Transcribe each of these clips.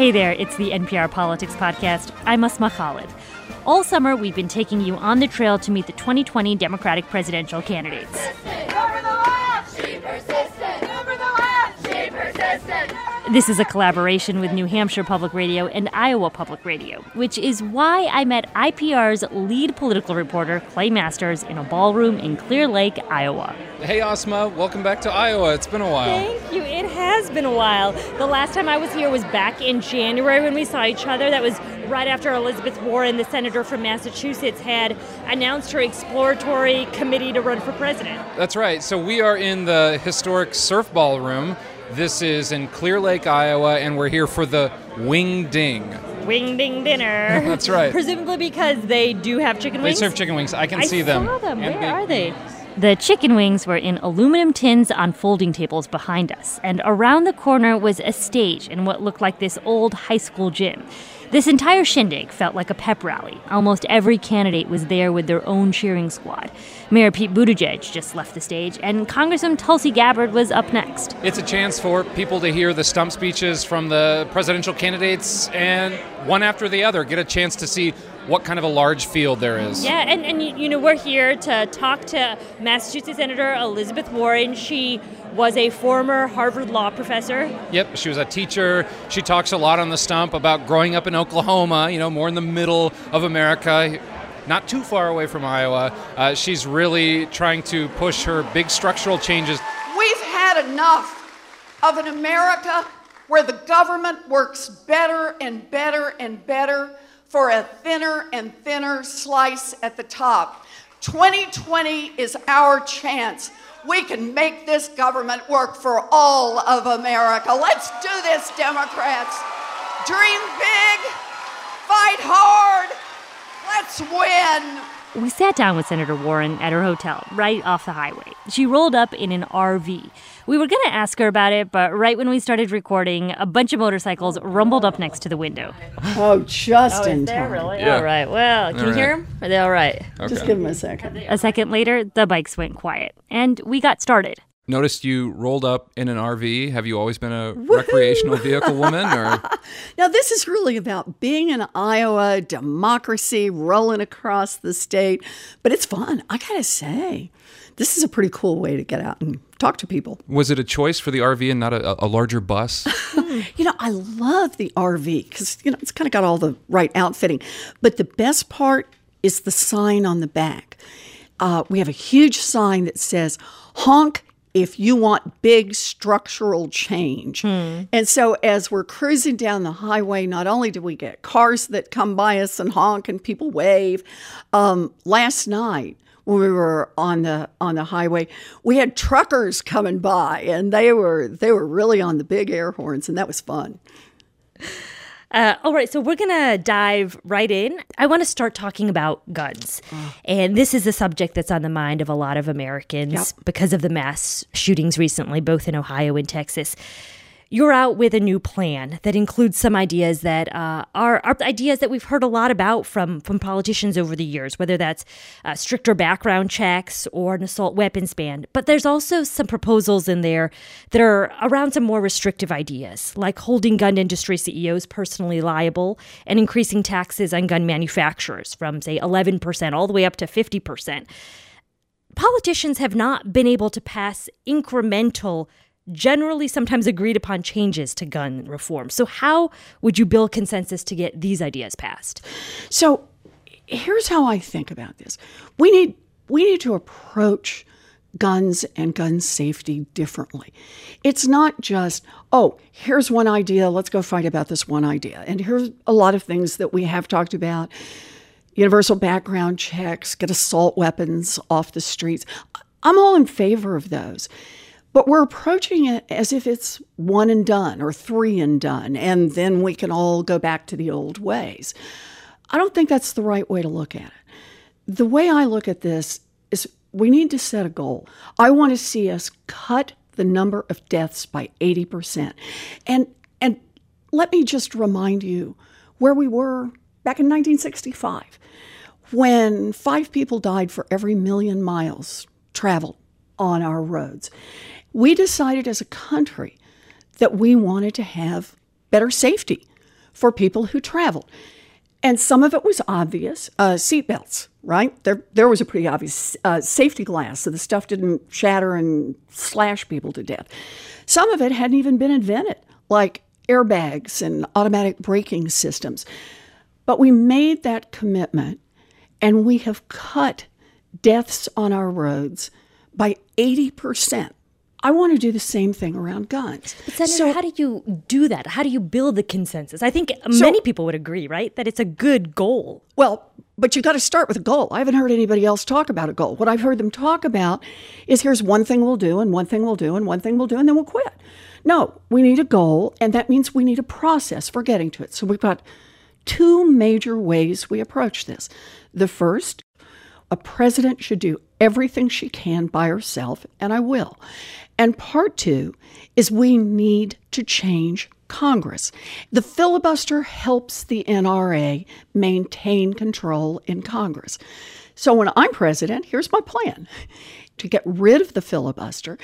Hey there, it's the NPR Politics Podcast. I'm Asma Khalid. All summer, we've been taking you on the trail to meet the 2020 Democratic presidential candidates. This is a collaboration with New Hampshire Public Radio and Iowa Public Radio, which is why I met IPR's lead political reporter, Clay Masters, in a ballroom in Clear Lake, Iowa. Hey, Asma, welcome back to Iowa. It's been a while. Thank you. It has been a while. The last time I was here was back in January when we saw each other. That was right after Elizabeth Warren, the senator from Massachusetts, had announced her exploratory committee to run for president. That's right. So we are in the historic surf ballroom. This is in Clear Lake, Iowa, and we're here for the Wing Ding. Wing Ding dinner. That's right. Presumably because they do have chicken wings. They serve chicken wings. I can I see them. saw them. And Where are big- they? The chicken wings were in aluminum tins on folding tables behind us, and around the corner was a stage in what looked like this old high school gym. This entire shindig felt like a pep rally. Almost every candidate was there with their own cheering squad. Mayor Pete Buttigieg just left the stage, and Congressman Tulsi Gabbard was up next. It's a chance for people to hear the stump speeches from the presidential candidates and one after the other get a chance to see what kind of a large field there is. Yeah, and, and you you know, we're here to talk to Massachusetts Senator Elizabeth Warren. She was a former Harvard law professor. Yep, she was a teacher. She talks a lot on the stump about growing up in Oklahoma, you know, more in the middle of America, not too far away from Iowa. Uh, she's really trying to push her big structural changes. We've had enough of an America where the government works better and better and better for a thinner and thinner slice at the top. 2020 is our chance. We can make this government work for all of America. Let's do this, Democrats. Dream big, fight hard. Let's win. We sat down with Senator Warren at her hotel right off the highway. She rolled up in an RV. We were going to ask her about it, but right when we started recording, a bunch of motorcycles rumbled up next to the window. Oh, just oh, in time. Yeah. All right. Well, can All you hear them? Are they all right? Just give them a second. A second later, the bikes went quiet, and we got started. Noticed you rolled up in an RV. Have you always been a recreational vehicle woman or Now, this is really about being in Iowa, democracy rolling across the state, but it's fun. I gotta say, this is a pretty cool way to get out and talk to people. was it a choice for the RV and not a, a larger bus? You know, I love the RV because, you know, it's kind of got all the right outfitting. But the best part is the sign on the back. Uh, we have a huge sign that says, honk if you want big structural change. And so as we're cruising down the highway, not only do we get cars that come by us and honk and people wave, um, last night, when we were on the on the highway, we had truckers coming by, and they were they were really on the big air horns, and that was fun. Uh, all right, so we're going to dive right in. I want to start talking about guns. And this is a subject that's on the mind of a lot of Americans because of the mass shootings recently, both in Ohio and Texas. You're out with a new plan that includes some ideas that uh, are, are ideas that we've heard a lot about from, from politicians over the years, whether that's uh, stricter background checks or an assault weapons ban. But there's also some proposals in there that are around some more restrictive ideas, like holding gun industry CEOs personally liable and increasing taxes on gun manufacturers from, say, 11% all the way up to 50% politicians have not been able to pass incremental, generally sometimes agreed upon changes to gun reform. So, how would you build consensus to get these ideas passed? So here's how I think about this. We need we need to approach guns and gun safety differently. It's not just, oh, here's one idea, let's go fight about this one idea. And here's a lot of things that we have talked about. Universal background checks, get assault weapons off the streets. I'm all in favor of those. But we're approaching it as if it's one and done or three and done, and then we can all go back to the old ways. I don't think that's the right way to look at it. The way I look at this is we need to set a goal. I want to see us cut the number of deaths by 80%. And and let me just remind you where we were back in 1965 when 5 people died for every million miles traveled on our roads. We decided as a country that we wanted to have better safety for people who traveled. And some of it was obvious uh, seatbelts, right? There, there was a pretty obvious uh, safety glass so the stuff didn't shatter and slash people to death. Some of it hadn't even been invented, like airbags and automatic braking systems. But we made that commitment and we have cut deaths on our roads by 80%. I want to do the same thing around guns. But Senator, so, how do you do that? How do you build the consensus? I think so, many people would agree, right, that it's a good goal. Well, but you've got to start with a goal. I haven't heard anybody else talk about a goal. What I've heard them talk about is here's one thing we'll do, and one thing we'll do, and one thing we'll do, and then we'll quit. No, we need a goal, and that means we need a process for getting to it. So we've got two major ways we approach this. The first, a president should do everything she can by herself, and I will. And part two is we need to change Congress. The filibuster helps the NRA maintain control in Congress. So when I'm president, here's my plan to get rid of the filibuster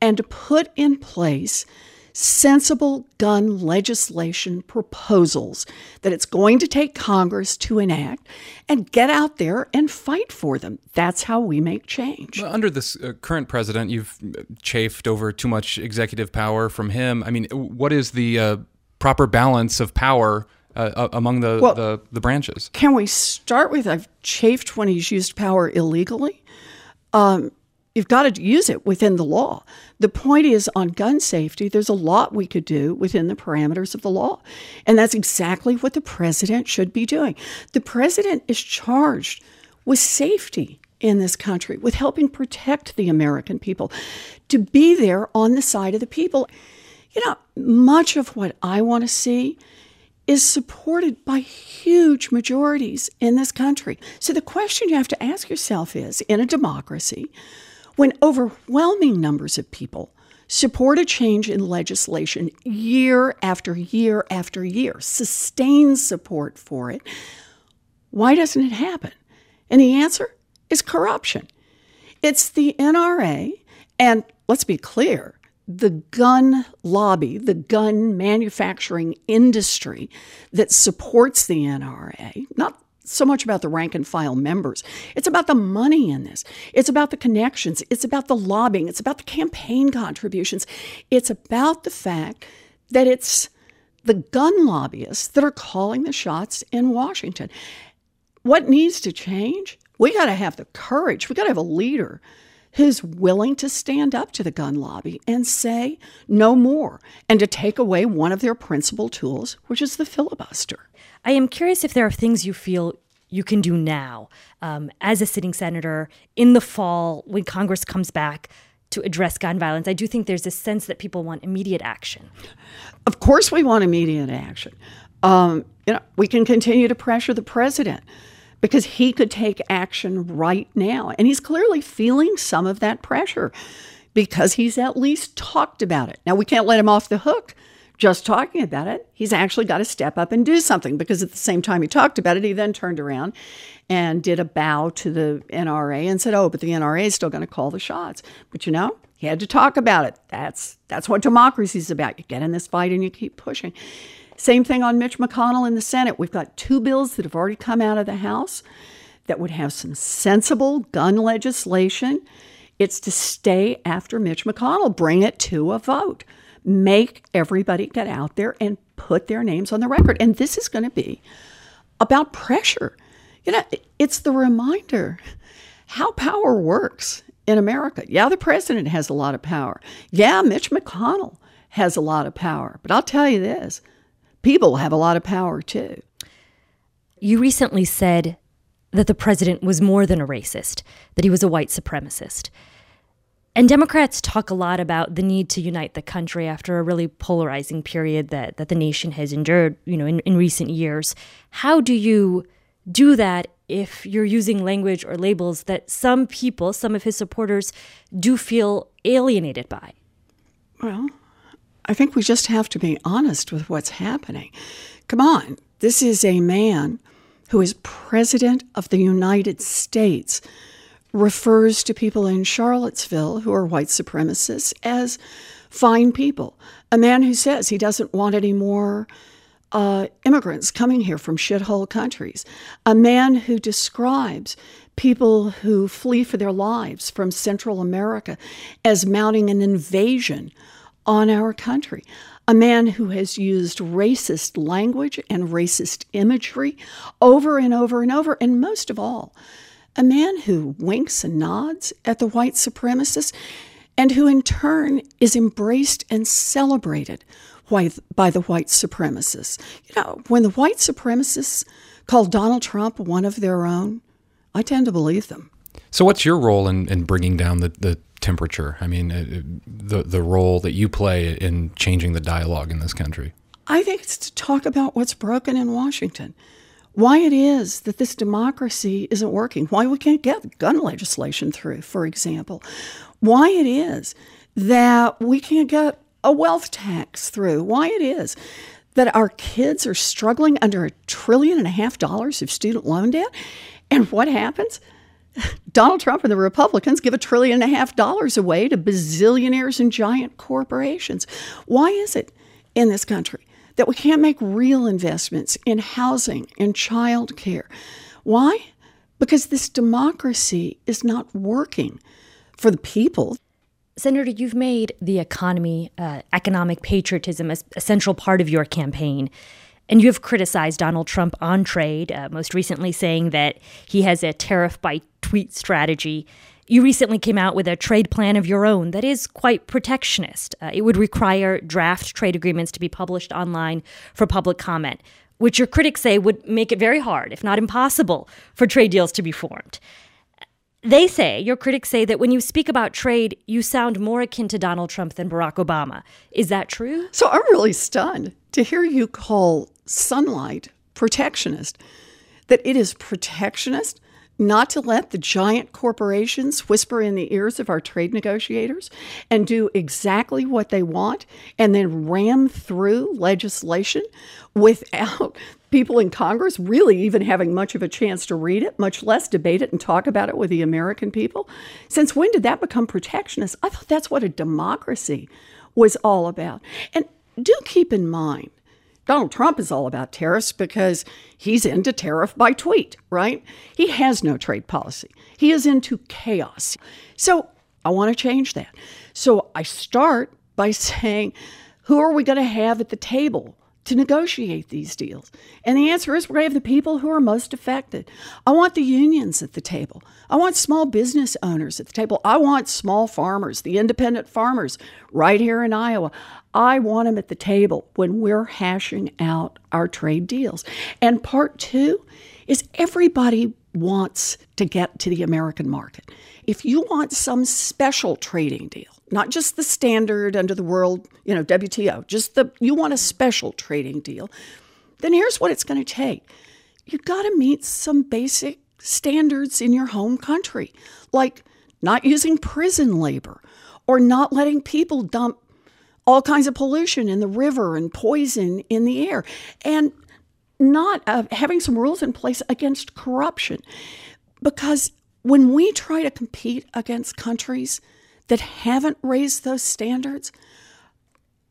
and to put in place sensible gun legislation proposals that it's going to take Congress to enact and get out there and fight for them. That's how we make change. Well, under this uh, current president, you've chafed over too much executive power from him. I mean, what is the uh, proper balance of power? Uh, among the, well, the, the branches. Can we start with I've chafed when he's used power illegally? Um, you've got to use it within the law. The point is on gun safety, there's a lot we could do within the parameters of the law. And that's exactly what the president should be doing. The president is charged with safety in this country, with helping protect the American people, to be there on the side of the people. You know, much of what I want to see is supported by huge majorities in this country. So the question you have to ask yourself is in a democracy, when overwhelming numbers of people support a change in legislation year after year after year, sustained support for it, why doesn't it happen? And the answer is corruption. It's the NRA, and let's be clear, the gun lobby, the gun manufacturing industry that supports the NRA, not so much about the rank and file members. It's about the money in this. It's about the connections. It's about the lobbying. It's about the campaign contributions. It's about the fact that it's the gun lobbyists that are calling the shots in Washington. What needs to change? We got to have the courage. We got to have a leader who's willing to stand up to the gun lobby and say no more and to take away one of their principal tools, which is the filibuster. I am curious if there are things you feel you can do now um, as a sitting senator in the fall when Congress comes back to address gun violence. I do think there's a sense that people want immediate action. Of course, we want immediate action. Um, you know, we can continue to pressure the president because he could take action right now. And he's clearly feeling some of that pressure because he's at least talked about it. Now, we can't let him off the hook just talking about it. He's actually got to step up and do something because at the same time he talked about it, he then turned around and did a bow to the NRA and said, "Oh, but the NRA is still going to call the shots." But you know, he had to talk about it. That's that's what democracy is about. You get in this fight and you keep pushing. Same thing on Mitch McConnell in the Senate. We've got two bills that have already come out of the House that would have some sensible gun legislation. It's to stay after Mitch McConnell, bring it to a vote make everybody get out there and put their names on the record. And this is going to be about pressure. You know, it's the reminder how power works in America. Yeah, the president has a lot of power. Yeah, Mitch McConnell has a lot of power. But I'll tell you this people have a lot of power too. You recently said that the president was more than a racist, that he was a white supremacist. And Democrats talk a lot about the need to unite the country after a really polarizing period that, that the nation has endured, you know, in, in recent years. How do you do that if you're using language or labels that some people, some of his supporters, do feel alienated by? Well, I think we just have to be honest with what's happening. Come on, this is a man who is president of the United States refers to people in Charlottesville who are white supremacists as fine people. A man who says he doesn't want any more uh, immigrants coming here from shithole countries, a man who describes people who flee for their lives from Central America as mounting an invasion on our country, a man who has used racist language and racist imagery over and over and over, and most of all, a man who winks and nods at the white supremacists and who in turn is embraced and celebrated by the white supremacists. You know, when the white supremacists call Donald Trump one of their own, I tend to believe them. So, what's your role in, in bringing down the, the temperature? I mean, uh, the, the role that you play in changing the dialogue in this country? I think it's to talk about what's broken in Washington. Why it is that this democracy isn't working. Why we can't get gun legislation through, for example. Why it is that we can't get a wealth tax through, why it is that our kids are struggling under a trillion and a half dollars of student loan debt. And what happens? Donald Trump and the Republicans give a trillion and a half dollars away to bazillionaires and giant corporations. Why is it in this country that we can't make real investments in housing, in child care? Why? Because this democracy is not working for the people. Senator, you've made the economy, uh, economic patriotism, a, a, central part of your campaign. And you have criticized Donald Trump on trade, uh, most recently saying that he has a tariff by tweet strategy. You recently came out with a trade plan of your own that is quite protectionist. Uh, it would require draft trade agreements to be published online for public comment, which your critics say would make it very hard, if not impossible, for trade deals to be formed. They say, your critics say, that when you speak about trade, you sound more akin to Donald Trump than Barack Obama. Is that true? So I'm really stunned to hear you call sunlight protectionist, that it is protectionist not to let the giant corporations whisper in the ears of our trade negotiators and do exactly what they want and then ram through legislation without people in Congress really even having much of a chance to read it, much less debate it and talk about it with the American people. Since when did that become protectionist? I thought that's what a democracy was all about. And do keep in mind, Donald Trump is all about tariffs because he's into tariff by tweet, right? He has no trade policy. He is into chaos. So I want to change that. So I start by saying, who are we going to have at the table? To negotiate these deals? And the answer is we're going to have the people who are most affected. I want the unions at the table. I want small business owners at the table. I want small farmers, the independent farmers right here in Iowa. I want them at the table when we're hashing out our trade deals. And part two is everybody wants to get to the American market. If you want some special trading deal, not just the standard under the world, you know, WTO, just the you want a special trading deal, then here's what it's going to take. You got to meet some basic standards in your home country, like not using prison labor or not letting people dump all kinds of pollution in the river and poison in the air and not uh, having some rules in place against corruption because when we try to compete against countries that haven't raised those standards,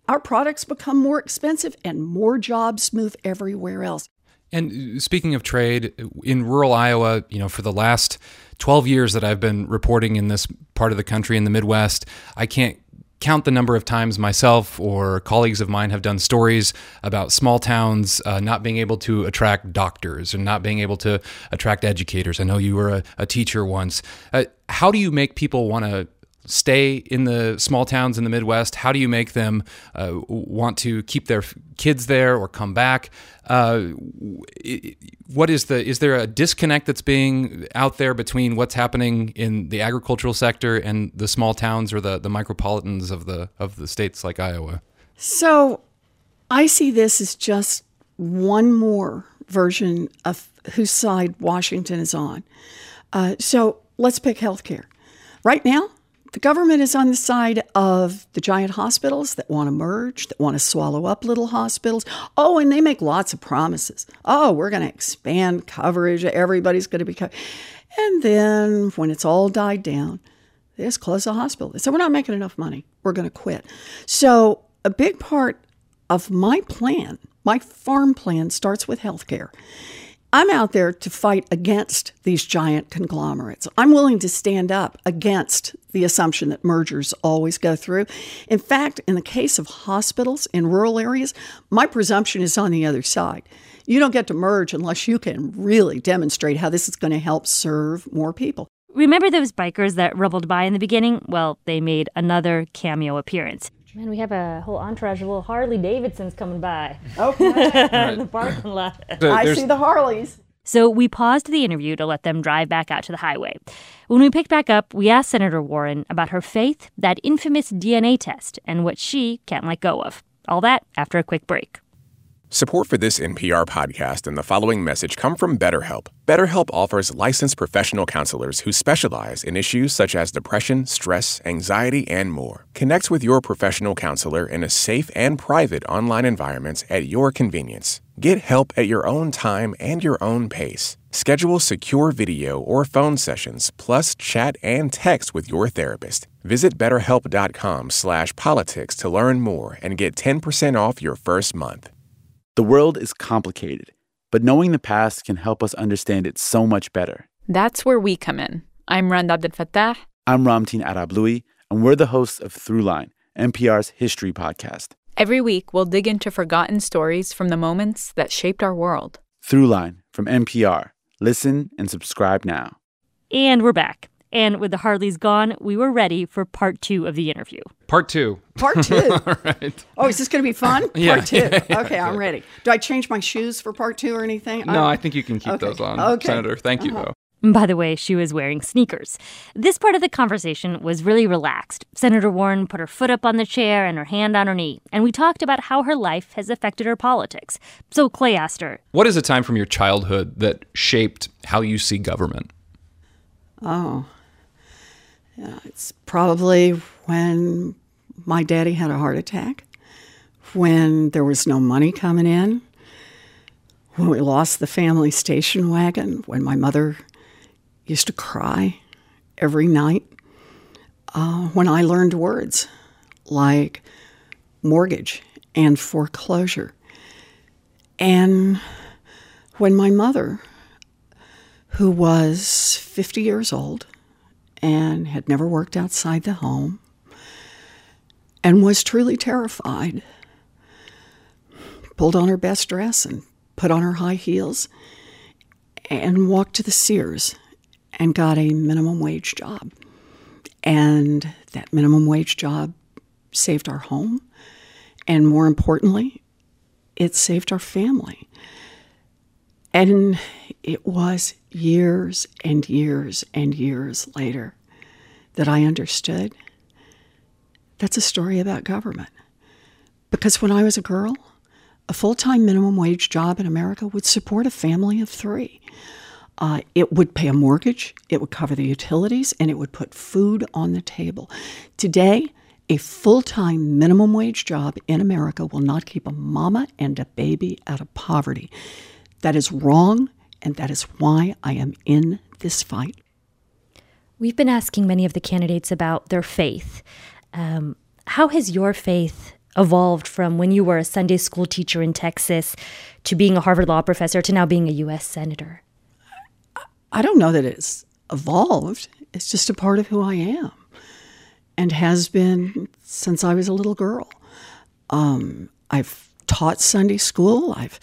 our products become more expensive and more jobs move everywhere else. And speaking of trade, in rural Iowa, you know, for the last 12 years that I've been reporting in this part of the country in the Midwest, I can't count the number of times myself or colleagues of mine have done stories about small towns uh, not being able to attract doctors and not being able to attract educators. I know you were a, a teacher once. Uh, how do you make people want to stay in the small towns in the Midwest? How do you make them uh, want to keep their kids there or come back? Uh, what is the is there a disconnect that's being out there between what's happening in the agricultural sector and the small towns or the the micropolitans of the of the states like Iowa? So, I see this as just one more version of whose side Washington is on. Uh, so let's pick healthcare. Right now, the government is on the side of the giant hospitals that want to merge, that want to swallow up little hospitals. Oh, and they make lots of promises. Oh, we're going to expand coverage. Everybody's going to be covered. And then when it's all died down, they just close the hospital. They say, We're not making enough money. We're going to quit. So, a big part of my plan My farm plan starts with health care. I'm out there to fight against these giant conglomerates. I'm willing to stand up against the assumption that mergers always go through. In fact, in the case of hospitals in rural areas, my presumption is on the other side. You don't get to merge unless you can really demonstrate how this is going to help serve more people. Remember those bikers that rumbled by in the beginning? Well, they made another cameo appearance. Man, we have a whole entourage of little Harley Davidsons coming by oh, Okay. in the parking lot. So I see the Harleys. So we paused the interview to let them drive back out to the highway. When we picked back up, we asked Senator Warren about her faith, that infamous DNA test, and what she can't let go of. All that after a quick break. Support for this NPR podcast and the following message come from BetterHelp. BetterHelp offers licensed professional counselors who specialize in issues such as depression, stress, anxiety, and more. Connect with your professional counselor in a safe and private online environment at your convenience. Get help at your own time and your own pace. Schedule secure video or phone sessions, plus chat and text with your therapist. Visit betterhelp.com slash politics to learn more and get 10% off your first month. The world is complicated, but knowing the past can help us understand it so much better. That's where we come in. I'm Rund Abdelfatah. I'm Ramteen Arablouei, and we're the hosts of Throughline, NPR's history podcast. Every week, we'll dig into forgotten stories from the moments that shaped our world. Throughline from NPR. Listen and subscribe now. And we're back. And with the Harleys gone, we were ready for part two of the interview. Part two. Part two. right. Oh, is this going to be fun? Yeah. Part two. Okay, I'm ready. Do I change my shoes for part two or anything? No, uh, I think you can keep Okay. those on, Okay. Senator. Thank you, uh-huh. though. By the way, she was wearing sneakers. This part of the conversation was really relaxed. Senator Warren put her foot up on the chair and her hand on her knee, and we talked about how her life has affected her politics. So Clay asked her, What is a time from your childhood that shaped how you see government? Oh. Yeah, it's probably when my daddy had a heart attack, when there was no money coming in, when we lost the family station wagon, when my mother used to cry every night, uh, when I learned words like mortgage and foreclosure. And when my mother, who was 50 years old and had never worked outside the home and was truly terrified, pulled on her best dress and put on her high heels and walked to the Sears and got a minimum wage job. And that minimum wage job saved our home. And more importantly, it saved our family. And it was years and years and years later that I understood that's a story about government. Because when I was a girl, a full time minimum wage job in America would support a family of three. Uh, it would pay a mortgage, it would cover the utilities, and it would put food on the table. Today, a full time minimum wage job in America will not keep a mama and a baby out of poverty. That is wrong, and that is why I am in this fight. We've been asking many of the candidates about their faith. Um, how has your faith evolved from when you were a Sunday school teacher in Texas to being a Harvard Law professor to now being a U.S. Senator? I don't know that it's evolved. It's just a part of who I am and has been since I was a little girl. Um, I've taught Sunday school. I've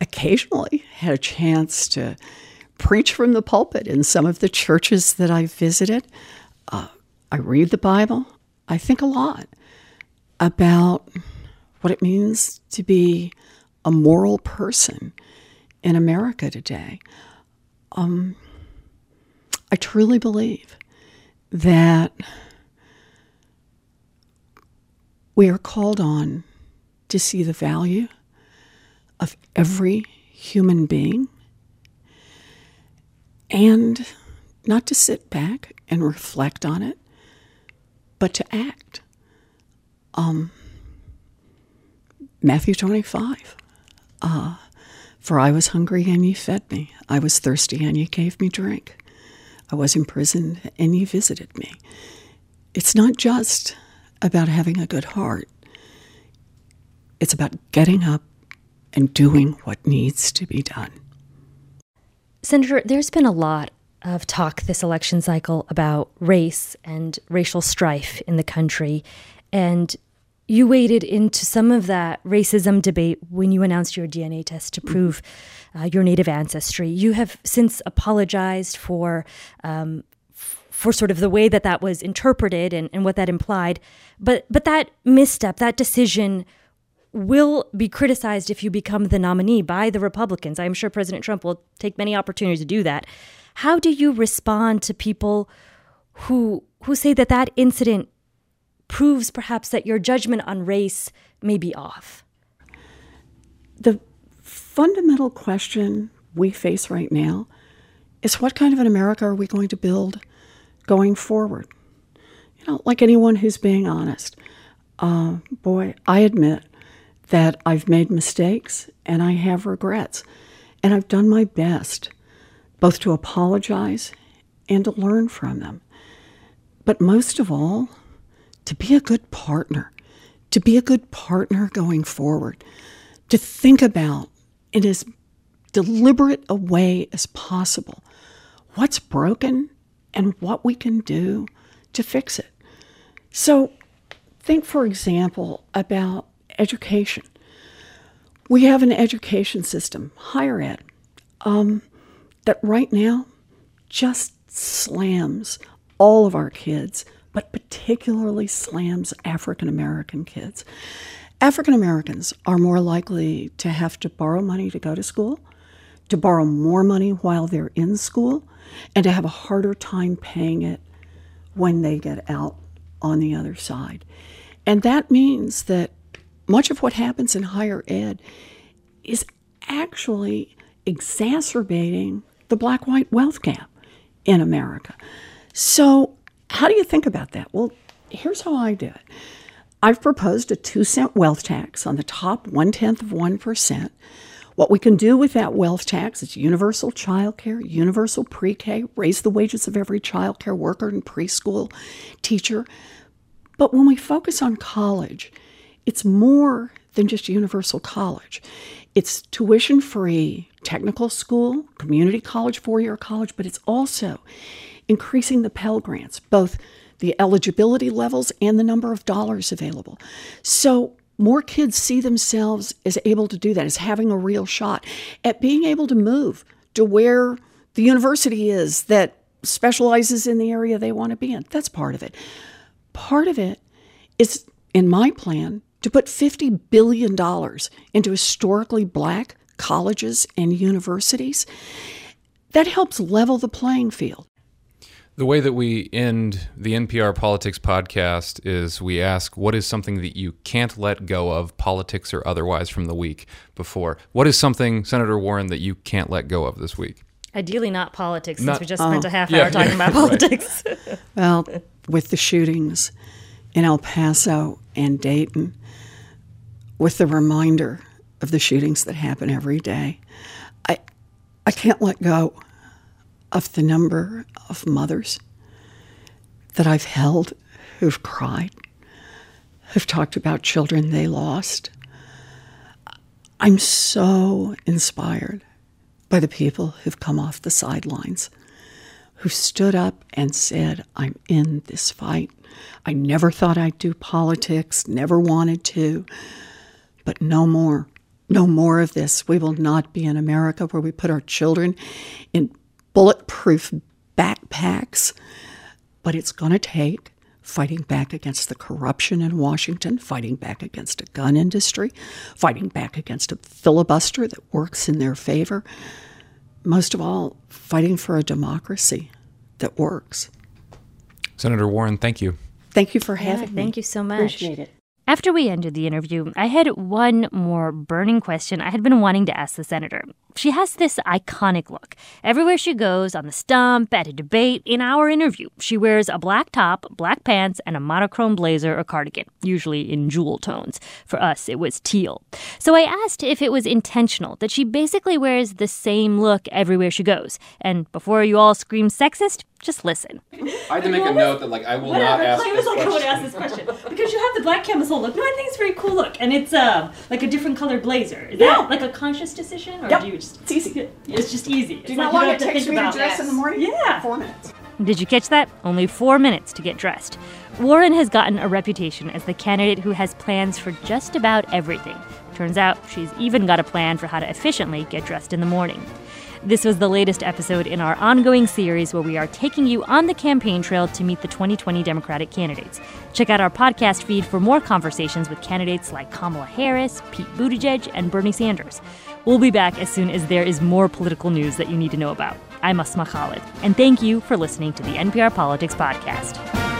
occasionally had a chance to preach from the pulpit in some of the churches that I've visited. Uh, I read the Bible. I think a lot about what it means to be a moral person in America today. Um, I truly believe that we are called on to see the value of every human being and not to sit back and reflect on it, but to act. Um, Matthew 25. Uh, for I was hungry and ye fed me. I was thirsty and ye gave me drink. I was imprisoned and ye visited me. It's not just about having a good heart, it's about getting up and doing what needs to be done. Senator, there's been a lot of talk this election cycle about race and racial strife in the country. And you waded into some of that racism debate when you announced your DNA test to prove uh, your native ancestry. You have since apologized for. Um, for sort of the way that that was interpreted and, and what that implied, but but that misstep, that decision, will be criticized if you become the nominee by the Republicans. I'm sure President Trump will take many opportunities to do that. How do you respond to people who who say that that incident proves perhaps that your judgment on race may be off? The fundamental question we face right now is what kind of an America are we going to build going forward? You know, like anyone who's being honest, uh, boy, I admit that I've made mistakes and I have regrets, and I've done my best both to apologize and to learn from them. But most of all, to be a good partner, to be a good partner going forward, to think about in as deliberate a way as possible what's broken and what we can do to fix it. So, think, for example, about education. We have an education system, higher ed, um, that right now just slams all of our kids, but particularly slams African American kids. African Americans are more likely to have to borrow money to go to school, to borrow more money while they're in school, and to have a harder time paying it when they get out on the other side. And that means that much of what happens in higher ed is actually exacerbating the black white wealth gap in America. So, how do you think about that? Well, here's how I do it I've proposed a two cent wealth tax on the top one tenth of 1%. What we can do with that wealth tax is universal child care, universal pre K, raise the wages of every child care worker and preschool teacher. But when we focus on college, it's more than just universal college. It's tuition free technical school, community college, four year college, but it's also increasing the Pell Grants, both the eligibility levels and the number of dollars available. So more kids see themselves as able to do that, as having a real shot at being able to move to where the university is that specializes in the area they want to be in. That's part of it. Part of it is, in my plan, to put $50 billion into historically black colleges and universities. That helps level the playing field. The way that we end the NPR Politics podcast is we ask, What is something that you can't let go of, politics or otherwise, from the week before? What is something, Senator Warren, that you can't let go of this week? Ideally, not politics, since we just spent Oh. a half Yeah, hour talking yeah, about right. politics. Well, with the shootings in El Paso and Dayton, with the reminder of the shootings that happen every day, I, I can't let go of the number of mothers that I've held who've cried, who've talked about children they lost. I'm so inspired by the people who've come off the sidelines who stood up and said, I'm in this fight. I never thought I'd do politics, never wanted to, but no more. No more of this. We will not be in America where we put our children in bulletproof backpacks. But it's going to take fighting back against the corruption in Washington, fighting back against a gun industry, fighting back against a filibuster that works in their favor most of all, fighting for a democracy that works. Senator Warren, thank you. Thank you for Yeah, having me. thank you so much. Appreciate it. After we ended the interview, I had one more burning question I had been wanting to ask the senator. She has this iconic look. Everywhere she goes, on the stump, at a debate, in our interview, she wears a black top, black pants, and a monochrome blazer or cardigan, usually in jewel tones. For us, it was teal. So I asked if it was intentional that she basically wears the same look everywhere she goes. And before you all scream sexist, just listen. I had to make a note that like I will not ask I this was like, I would question. ask this question because you have the black camisole look. No, I think it's a very cool look, and it's uh, like a different colored blazer. Is Yeah. that like a conscious decision, or Yep. do you just? It's easy. It's just easy. Do you know how long it takes me to dress in the morning? Yeah. Four minutes. Did you catch that? Only four minutes to get dressed. Warren has gotten a reputation as the candidate who has plans for just about everything. Turns out she's even got a plan for how to efficiently get dressed in the morning. This was the latest episode in our ongoing series where we are taking you on the campaign trail to meet the 2020 Democratic candidates. Check out our podcast feed for more conversations with candidates like Kamala Harris, Pete Buttigieg, and Bernie Sanders. We'll be back as soon as there is more political news that you need to know about. I'm Asma Khalid, and thank you for listening to the NPR Politics Podcast.